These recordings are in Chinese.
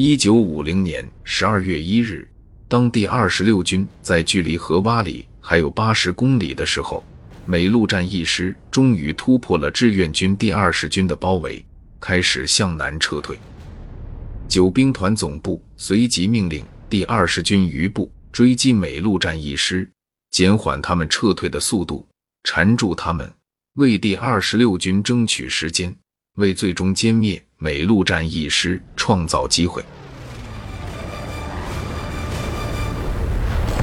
一九五零年十二月一日，当第二十六军在距离河洼里还有八十公里的时候，美陆战一师终于突破了志愿军第二十军的包围，开始向南撤退。九兵团总部随即命令第二十军余部追击美陆战一师，减缓他们撤退的速度，缠住他们，为第二十六军争取时间，为最终歼灭。美陆战一师创造机会。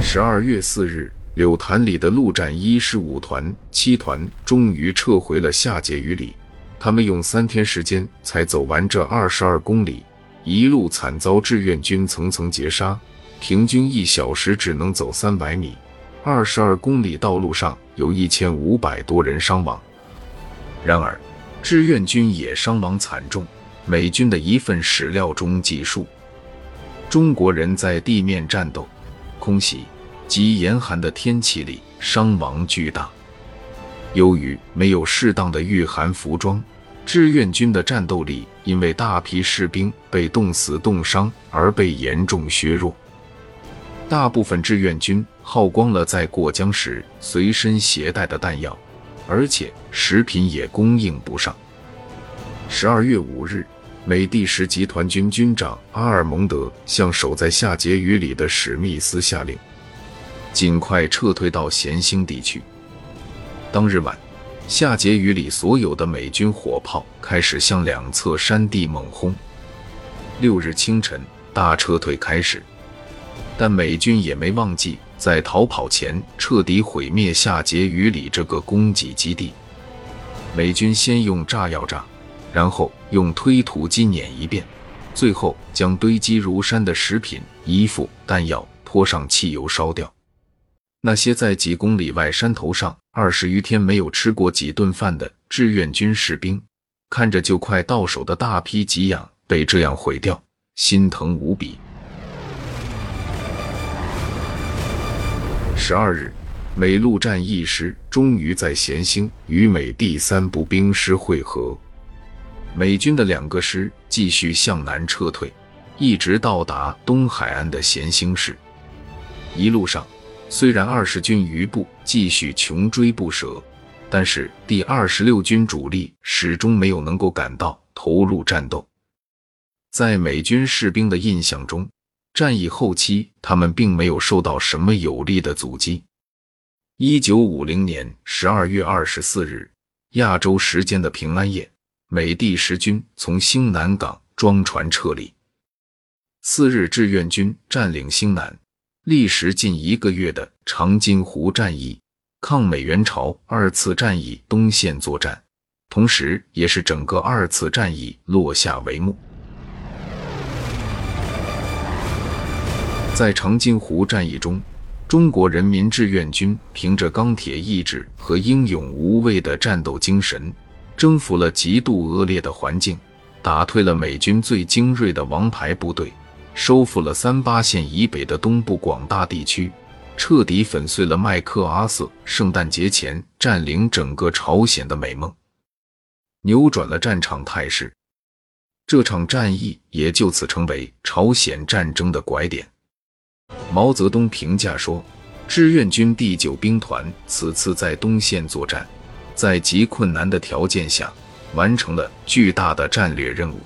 十二月四日，柳潭里的陆战一师五团、七团终于撤回了下碣隅里。他们用三天时间才走完这二十二公里，一路惨遭志愿军层层截杀，平均一小时只能走三百米。二十二公里道路上有一千五百多人伤亡。然而，志愿军也伤亡惨重。美军的一份史料中记述，中国人在地面战斗、空袭及严寒的天气里伤亡巨大。由于没有适当的御寒服装，志愿军的战斗力因为大批士兵被冻死、冻伤而被严重削弱。大部分志愿军耗光了在过江时随身携带的弹药，而且食品也供应不上。十二月五日。美第十集团军军长阿尔蒙德向守在下碣隅里的史密斯下令，尽快撤退到咸兴地区。当日晚，下碣隅里所有的美军火炮开始向两侧山地猛轰。六日清晨，大撤退开始，但美军也没忘记在逃跑前彻底毁灭下碣隅里这个供给基地。美军先用炸药炸。然后用推土机碾一遍，最后将堆积如山的食品、衣服、弹药泼上汽油烧掉。那些在几公里外山头上二十余天没有吃过几顿饭的志愿军士兵，看着就快到手的大批给养被这样毁掉，心疼无比。十二日，美陆战一师终于在咸兴与美第三步兵师会合。美军的两个师继续向南撤退，一直到达东海岸的咸兴市。一路上，虽然二十军余部继续穷追不舍，但是第二十六军主力始终没有能够赶到投入战斗。在美军士兵的印象中，战役后期他们并没有受到什么有力的阻击。一九五零年十二月二十四日，亚洲时间的平安夜。美第十军从兴南港装船撤离。次日，志愿军占领兴南，历时近一个月的长津湖战役，抗美援朝二次战役东线作战，同时也是整个二次战役落下帷幕。在长津湖战役中，中国人民志愿军凭着钢铁意志和英勇无畏的战斗精神。征服了极度恶劣的环境，打退了美军最精锐的王牌部队，收复了三八线以北的东部广大地区，彻底粉碎了麦克阿瑟圣诞节前占领整个朝鲜的美梦，扭转了战场态势。这场战役也就此成为朝鲜战争的拐点。毛泽东评价说：“志愿军第九兵团此次在东线作战。”在极困难的条件下，完成了巨大的战略任务。